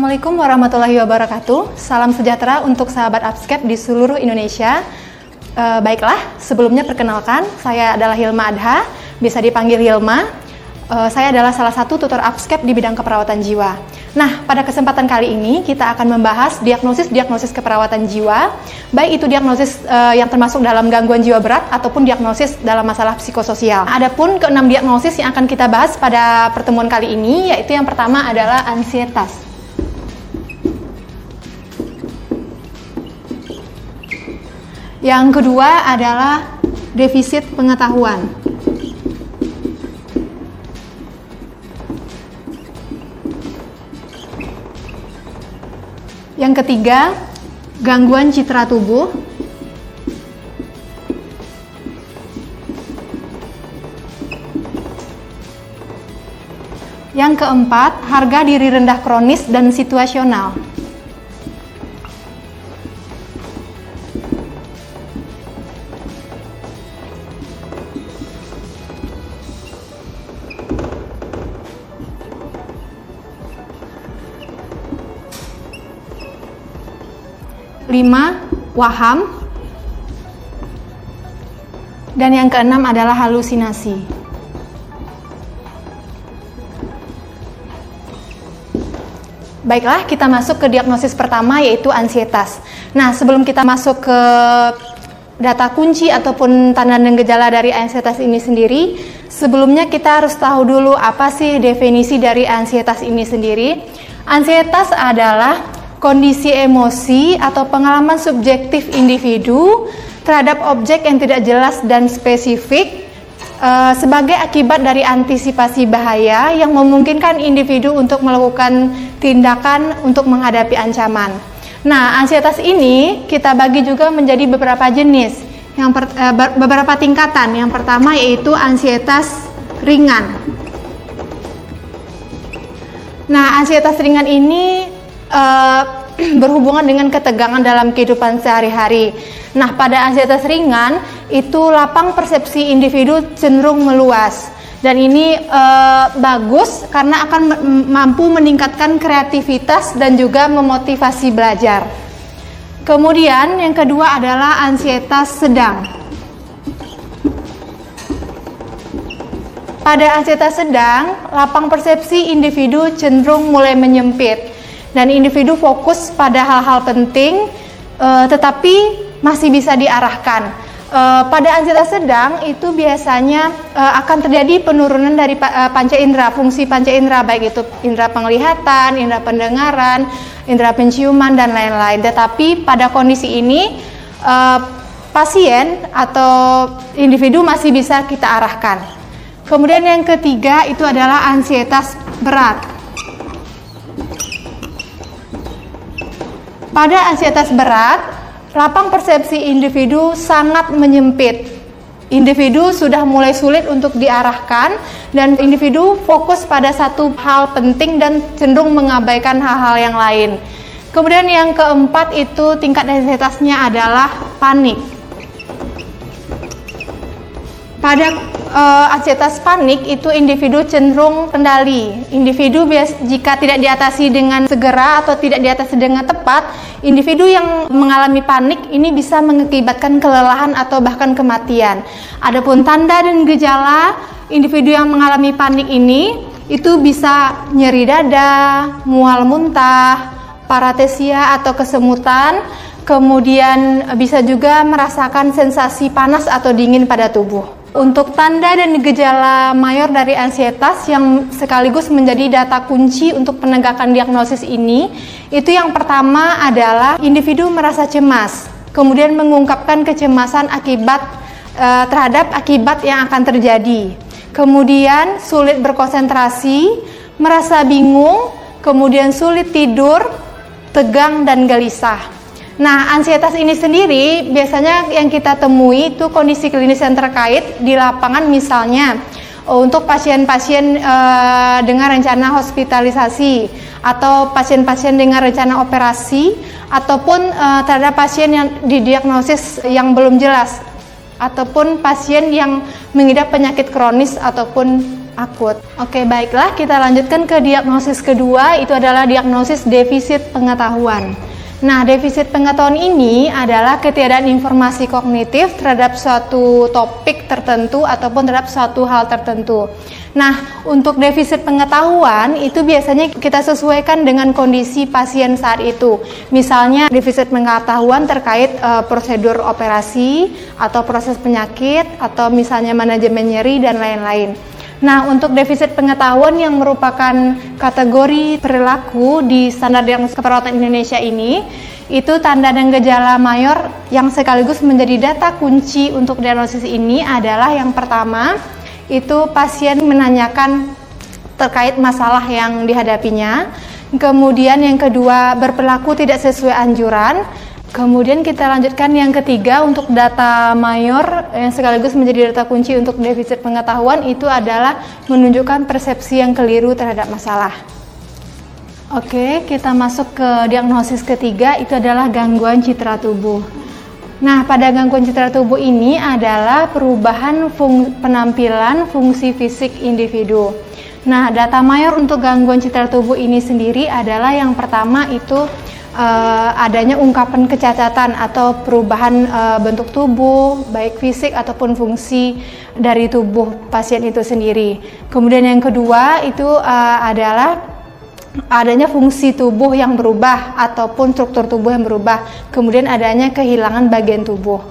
Assalamualaikum warahmatullahi wabarakatuh. Salam sejahtera untuk sahabat Upscape di seluruh Indonesia. E, baiklah, sebelumnya perkenalkan, saya adalah Hilma Adha, bisa dipanggil Hilma. E, saya adalah salah satu tutor Upscape di bidang keperawatan jiwa. Nah, pada kesempatan kali ini kita akan membahas diagnosis-diagnosis keperawatan jiwa, baik itu diagnosis e, yang termasuk dalam gangguan jiwa berat ataupun diagnosis dalam masalah psikososial. Adapun keenam diagnosis yang akan kita bahas pada pertemuan kali ini, yaitu yang pertama adalah ansietas. Yang kedua adalah defisit pengetahuan. Yang ketiga, gangguan citra tubuh. Yang keempat, harga diri rendah kronis dan situasional. Lima waham dan yang keenam adalah halusinasi. Baiklah, kita masuk ke diagnosis pertama yaitu ansietas. Nah, sebelum kita masuk ke data kunci ataupun tanda dan gejala dari ansietas ini sendiri, sebelumnya kita harus tahu dulu apa sih definisi dari ansietas ini sendiri. Ansietas adalah kondisi emosi atau pengalaman subjektif individu terhadap objek yang tidak jelas dan spesifik uh, sebagai akibat dari antisipasi bahaya yang memungkinkan individu untuk melakukan tindakan untuk menghadapi ancaman. Nah, ansietas ini kita bagi juga menjadi beberapa jenis, yang per, uh, beberapa tingkatan. Yang pertama yaitu ansietas ringan. Nah, ansietas ringan ini uh, berhubungan dengan ketegangan dalam kehidupan sehari-hari. Nah, pada ansietas ringan itu lapang persepsi individu cenderung meluas dan ini uh, bagus karena akan mampu meningkatkan kreativitas dan juga memotivasi belajar. Kemudian yang kedua adalah ansietas sedang. Pada ansietas sedang, lapang persepsi individu cenderung mulai menyempit dan individu fokus pada hal-hal penting uh, tetapi masih bisa diarahkan. Uh, pada ansietas sedang itu biasanya uh, akan terjadi penurunan dari uh, panca indera, fungsi panca indera baik itu indera penglihatan, indera pendengaran, indera penciuman dan lain-lain. Tetapi pada kondisi ini pasien atau individu masih bisa kita arahkan. Kemudian yang ketiga itu adalah ansietas berat. Pada ansietas berat, lapang persepsi individu sangat menyempit. Individu sudah mulai sulit untuk diarahkan dan individu fokus pada satu hal penting dan cenderung mengabaikan hal-hal yang lain. Kemudian yang keempat itu tingkat ansietasnya adalah panik. Pada uh, ansietas panik itu individu cenderung kendali. Individu bias, jika tidak diatasi dengan segera atau tidak diatasi dengan tepat, individu yang mengalami panik ini bisa mengakibatkan kelelahan atau bahkan kematian. Adapun tanda dan gejala individu yang mengalami panik ini itu bisa nyeri dada, mual muntah, paratesia atau kesemutan, kemudian bisa juga merasakan sensasi panas atau dingin pada tubuh. Untuk tanda dan gejala mayor dari ansietas yang sekaligus menjadi data kunci untuk penegakan diagnosis ini, itu yang pertama adalah individu merasa cemas, kemudian mengungkapkan kecemasan akibat e, terhadap akibat yang akan terjadi. Kemudian sulit berkonsentrasi, merasa bingung, kemudian sulit tidur, tegang dan gelisah. Nah, ansietas ini sendiri biasanya yang kita temui itu kondisi klinis yang terkait di lapangan misalnya oh, untuk pasien-pasien e, dengan rencana hospitalisasi atau pasien-pasien dengan rencana operasi ataupun e, terhadap pasien yang didiagnosis yang belum jelas ataupun pasien yang mengidap penyakit kronis ataupun akut. Oke, baiklah kita lanjutkan ke diagnosis kedua, itu adalah diagnosis defisit pengetahuan. Nah, defisit pengetahuan ini adalah ketiadaan informasi kognitif terhadap suatu topik tertentu ataupun terhadap suatu hal tertentu. Nah, untuk defisit pengetahuan itu biasanya kita sesuaikan dengan kondisi pasien saat itu. Misalnya defisit pengetahuan terkait uh, prosedur operasi atau proses penyakit atau misalnya manajemen nyeri dan lain-lain. Nah, untuk defisit pengetahuan yang merupakan kategori perilaku di standar diagnosis keperawatan Indonesia ini, itu tanda dan gejala mayor yang sekaligus menjadi data kunci untuk diagnosis ini adalah yang pertama, itu pasien menanyakan terkait masalah yang dihadapinya. Kemudian yang kedua, berperilaku tidak sesuai anjuran. Kemudian kita lanjutkan yang ketiga untuk data mayor yang sekaligus menjadi data kunci untuk defisit pengetahuan itu adalah menunjukkan persepsi yang keliru terhadap masalah. Oke, kita masuk ke diagnosis ketiga itu adalah gangguan citra tubuh. Nah, pada gangguan citra tubuh ini adalah perubahan fung penampilan fungsi fisik individu. Nah, data mayor untuk gangguan citra tubuh ini sendiri adalah yang pertama itu uh, adanya ungkapan kecacatan atau perubahan uh, bentuk tubuh, baik fisik ataupun fungsi dari tubuh pasien itu sendiri. Kemudian yang kedua itu uh, adalah adanya fungsi tubuh yang berubah ataupun struktur tubuh yang berubah. Kemudian adanya kehilangan bagian tubuh.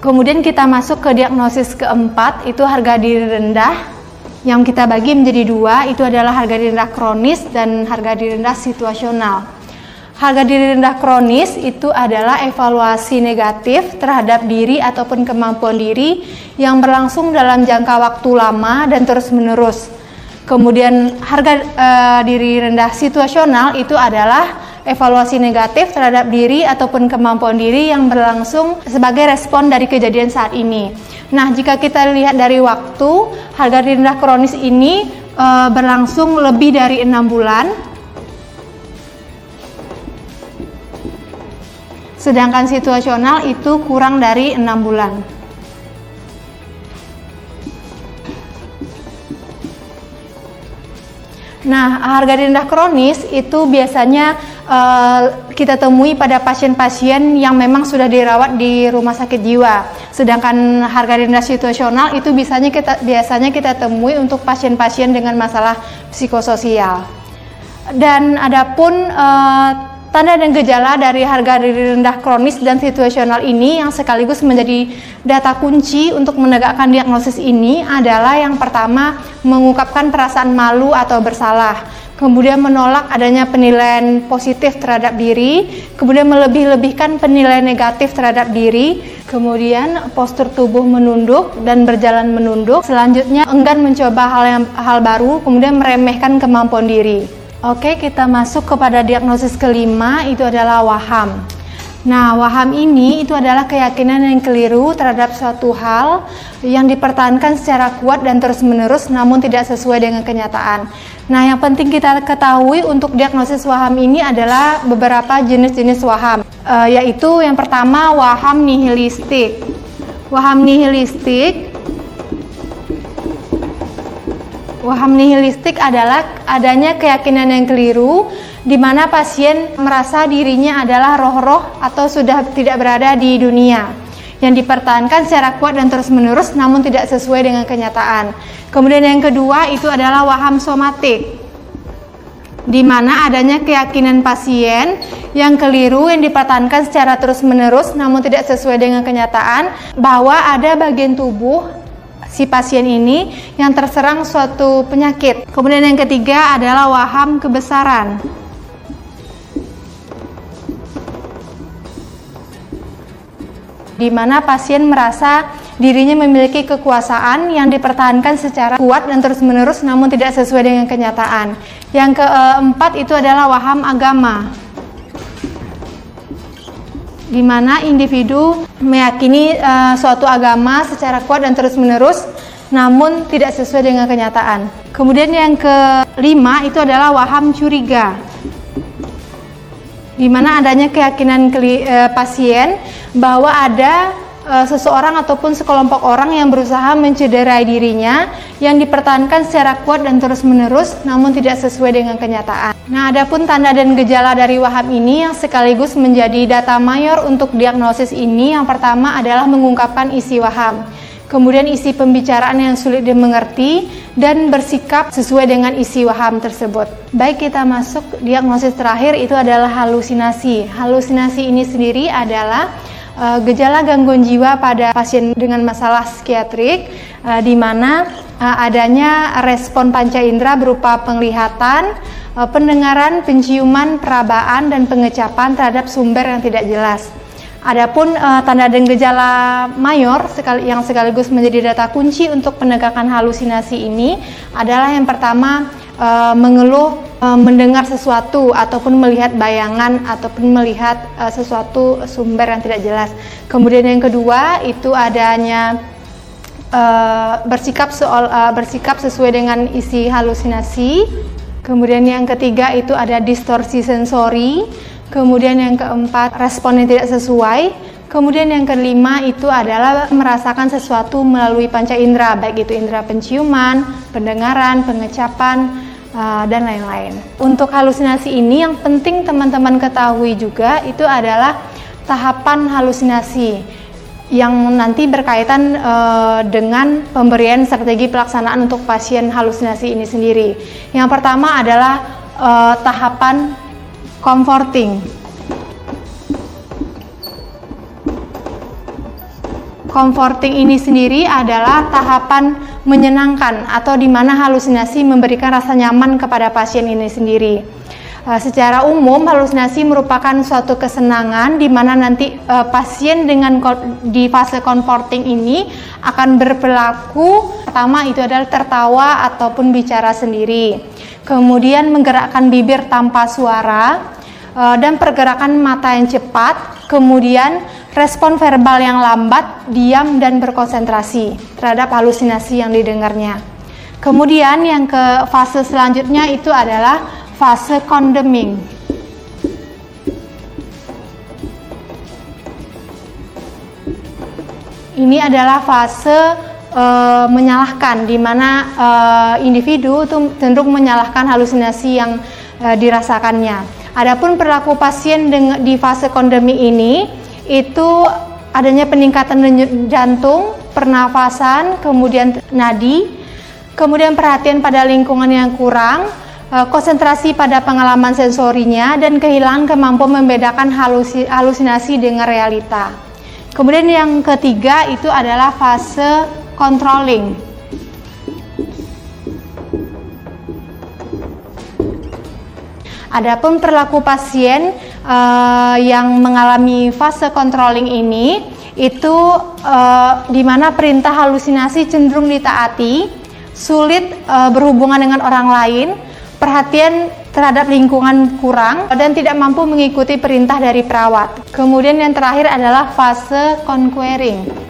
Kemudian kita masuk ke diagnosis keempat itu harga diri rendah yang kita bagi menjadi dua itu adalah harga diri rendah kronis dan harga diri rendah situasional. Harga diri rendah kronis itu adalah evaluasi negatif terhadap diri ataupun kemampuan diri yang berlangsung dalam jangka waktu lama dan terus-menerus. Kemudian harga uh, diri rendah situasional itu adalah evaluasi negatif terhadap diri ataupun kemampuan diri yang berlangsung sebagai respon dari kejadian saat ini. Nah, jika kita lihat dari waktu, harga diri rendah kronis ini uh, berlangsung lebih dari enam bulan sedangkan situasional itu kurang dari enam bulan. Nah, harga rendah kronis itu biasanya uh, kita temui pada pasien-pasien yang memang sudah dirawat di rumah sakit jiwa. Sedangkan harga rendah situasional itu biasanya kita biasanya kita temui untuk pasien-pasien dengan masalah psikososial. Dan adapun uh, Tanda dan gejala dari harga diri rendah kronis dan situasional ini yang sekaligus menjadi data kunci untuk menegakkan diagnosis ini adalah yang pertama mengungkapkan perasaan malu atau bersalah, kemudian menolak adanya penilaian positif terhadap diri, kemudian melebih-lebihkan penilaian negatif terhadap diri, kemudian postur tubuh menunduk dan berjalan menunduk, selanjutnya enggan mencoba hal yang hal baru, kemudian meremehkan kemampuan diri. Oke, kita masuk kepada diagnosis kelima, itu adalah waham. Nah, waham ini itu adalah keyakinan yang keliru terhadap suatu hal yang dipertahankan secara kuat dan terus-menerus namun tidak sesuai dengan kenyataan. Nah, yang penting kita ketahui untuk diagnosis waham ini adalah beberapa jenis-jenis waham, e, yaitu yang pertama waham nihilistik. Waham nihilistik Waham nihilistik adalah adanya keyakinan yang keliru di mana pasien merasa dirinya adalah roh-roh atau sudah tidak berada di dunia yang dipertahankan secara kuat dan terus-menerus namun tidak sesuai dengan kenyataan. Kemudian yang kedua itu adalah waham somatik di mana adanya keyakinan pasien yang keliru yang dipertahankan secara terus-menerus namun tidak sesuai dengan kenyataan bahwa ada bagian tubuh si pasien ini yang terserang suatu penyakit. Kemudian yang ketiga adalah waham kebesaran. Di mana pasien merasa dirinya memiliki kekuasaan yang dipertahankan secara kuat dan terus-menerus namun tidak sesuai dengan kenyataan. Yang keempat itu adalah waham agama di mana individu meyakini uh, suatu agama secara kuat dan terus-menerus namun tidak sesuai dengan kenyataan. Kemudian yang kelima itu adalah waham curiga. Di mana adanya keyakinan uh, pasien bahwa ada uh, seseorang ataupun sekelompok orang yang berusaha mencederai dirinya yang dipertahankan secara kuat dan terus-menerus namun tidak sesuai dengan kenyataan. Nah, adapun tanda dan gejala dari waham ini yang sekaligus menjadi data mayor untuk diagnosis ini yang pertama adalah mengungkapkan isi waham kemudian isi pembicaraan yang sulit dimengerti, dan bersikap sesuai dengan isi waham tersebut. Baik kita masuk diagnosis terakhir itu adalah halusinasi. Halusinasi ini sendiri adalah uh, gejala gangguan jiwa pada pasien dengan masalah psikiatrik uh, di mana uh, adanya respon panca indera berupa penglihatan, uh, pendengaran, penciuman, perabaan dan pengecapan terhadap sumber yang tidak jelas. Adapun uh, tanda dan gejala mayor sekali, yang sekaligus menjadi data kunci untuk penegakan halusinasi ini adalah yang pertama uh, mengeluh uh, mendengar sesuatu ataupun melihat bayangan ataupun melihat uh, sesuatu sumber yang tidak jelas. Kemudian yang kedua itu adanya uh, bersikap soal uh, bersikap sesuai dengan isi halusinasi. Kemudian yang ketiga itu ada distorsi sensori. Kemudian yang keempat, respon yang tidak sesuai. Kemudian yang kelima itu adalah merasakan sesuatu melalui panca indera, baik itu indera penciuman, pendengaran, pengecapan, uh, dan lain-lain. Untuk halusinasi ini yang penting teman-teman ketahui juga itu adalah tahapan halusinasi yang nanti berkaitan uh, dengan pemberian strategi pelaksanaan untuk pasien halusinasi ini sendiri. Yang pertama adalah uh, tahapan comforting. Comforting ini sendiri adalah tahapan menyenangkan atau di mana halusinasi memberikan rasa nyaman kepada pasien ini sendiri. Uh, secara umum halusinasi merupakan suatu kesenangan di mana nanti uh, pasien dengan di fase comforting ini akan berperilaku pertama itu adalah tertawa ataupun bicara sendiri kemudian menggerakkan bibir tanpa suara, uh, dan pergerakan mata yang cepat, kemudian respon verbal yang lambat, diam dan berkonsentrasi terhadap halusinasi yang didengarnya. Kemudian yang ke fase selanjutnya itu adalah fase condemning. Ini adalah fase e, menyalahkan di mana e, individu itu cenderung menyalahkan halusinasi yang e, dirasakannya. Adapun perilaku pasien di fase kondemi ini itu adanya peningkatan jantung, pernafasan, kemudian nadi, kemudian perhatian pada lingkungan yang kurang, konsentrasi pada pengalaman sensorinya dan kehilangan kemampuan membedakan halusinasi dengan realita. Kemudian yang ketiga itu adalah fase controlling. Adapun perilaku pasien uh, yang mengalami fase controlling ini itu uh, di mana perintah halusinasi cenderung ditaati, sulit uh, berhubungan dengan orang lain, perhatian terhadap lingkungan kurang dan tidak mampu mengikuti perintah dari perawat. Kemudian yang terakhir adalah fase conquering.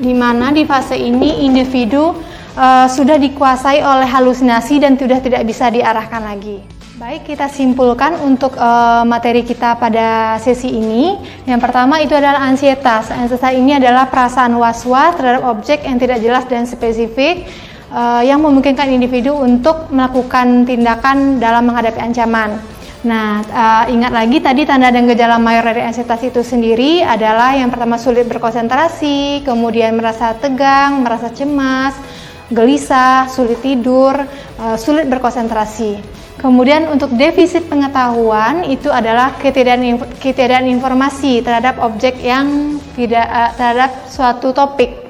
Di mana di fase ini individu uh, sudah dikuasai oleh halusinasi dan sudah tidak bisa diarahkan lagi. Baik, kita simpulkan untuk uh, materi kita pada sesi ini. Yang pertama itu adalah ansietas. Ansietas ini adalah perasaan was-was terhadap objek yang tidak jelas dan spesifik uh, yang memungkinkan individu untuk melakukan tindakan dalam menghadapi ancaman. Nah, uh, ingat lagi tadi tanda dan gejala mayor dari ansietas itu sendiri adalah yang pertama sulit berkonsentrasi, kemudian merasa tegang, merasa cemas, gelisah, sulit tidur, uh, sulit berkonsentrasi. Kemudian untuk defisit pengetahuan itu adalah ketidakan informasi terhadap objek yang tidak uh, terhadap suatu topik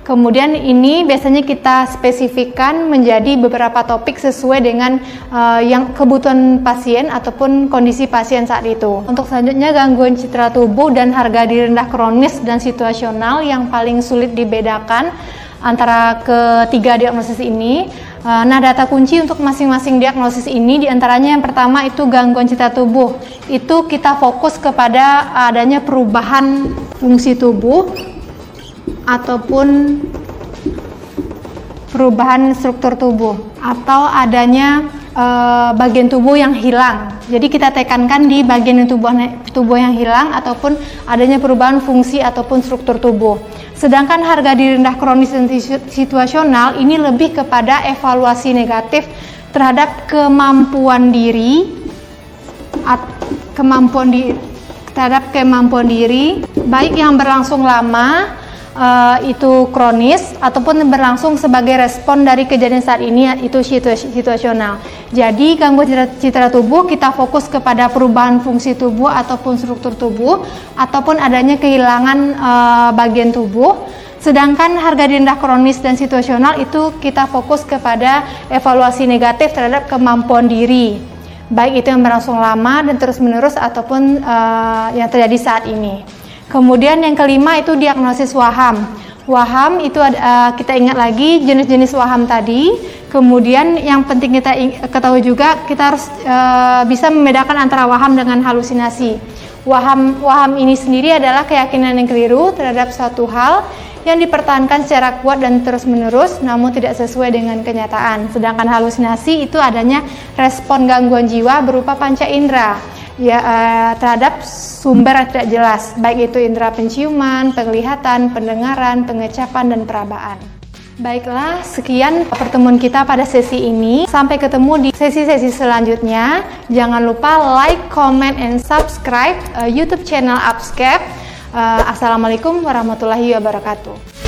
Kemudian ini biasanya kita spesifikkan menjadi beberapa topik sesuai dengan uh, yang kebutuhan pasien ataupun kondisi pasien saat itu. Untuk selanjutnya gangguan citra tubuh dan harga diri rendah kronis dan situasional yang paling sulit dibedakan antara ketiga diagnosis ini. Uh, nah, data kunci untuk masing-masing diagnosis ini di antaranya yang pertama itu gangguan citra tubuh. Itu kita fokus kepada adanya perubahan fungsi tubuh ataupun perubahan struktur tubuh atau adanya uh, bagian tubuh yang hilang. Jadi kita tekankan di bagian tubuh tubuh yang hilang ataupun adanya perubahan fungsi ataupun struktur tubuh. Sedangkan harga diri rendah kronis dan situasional ini lebih kepada evaluasi negatif terhadap kemampuan diri kemampuan di terhadap kemampuan diri baik yang berlangsung lama uh, itu kronis ataupun berlangsung sebagai respon dari kejadian saat ini itu situasional. Jadi gangguan citra, citra tubuh kita fokus kepada perubahan fungsi tubuh ataupun struktur tubuh ataupun adanya kehilangan uh, bagian tubuh. Sedangkan harga rendah kronis dan situasional itu kita fokus kepada evaluasi negatif terhadap kemampuan diri, baik itu yang berlangsung lama dan terus menerus ataupun uh, yang terjadi saat ini. Kemudian yang kelima itu diagnosis waham. Waham itu uh, kita ingat lagi jenis-jenis waham tadi. Kemudian yang penting kita ketahui juga kita harus uh, bisa membedakan antara waham dengan halusinasi. Waham waham ini sendiri adalah keyakinan yang keliru terhadap suatu hal yang dipertahankan secara kuat dan terus-menerus namun tidak sesuai dengan kenyataan. Sedangkan halusinasi itu adanya respon gangguan jiwa berupa panca indera ya uh, terhadap sumber yang tidak jelas, baik itu indera penciuman, penglihatan, pendengaran, pengecapan dan perabaan. Baiklah, sekian pertemuan kita pada sesi ini. Sampai ketemu di sesi-sesi selanjutnya. Jangan lupa like, comment, and subscribe uh, YouTube channel Upscape. Uh, Assalamualaikum warahmatullahi wabarakatuh.